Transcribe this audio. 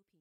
出品。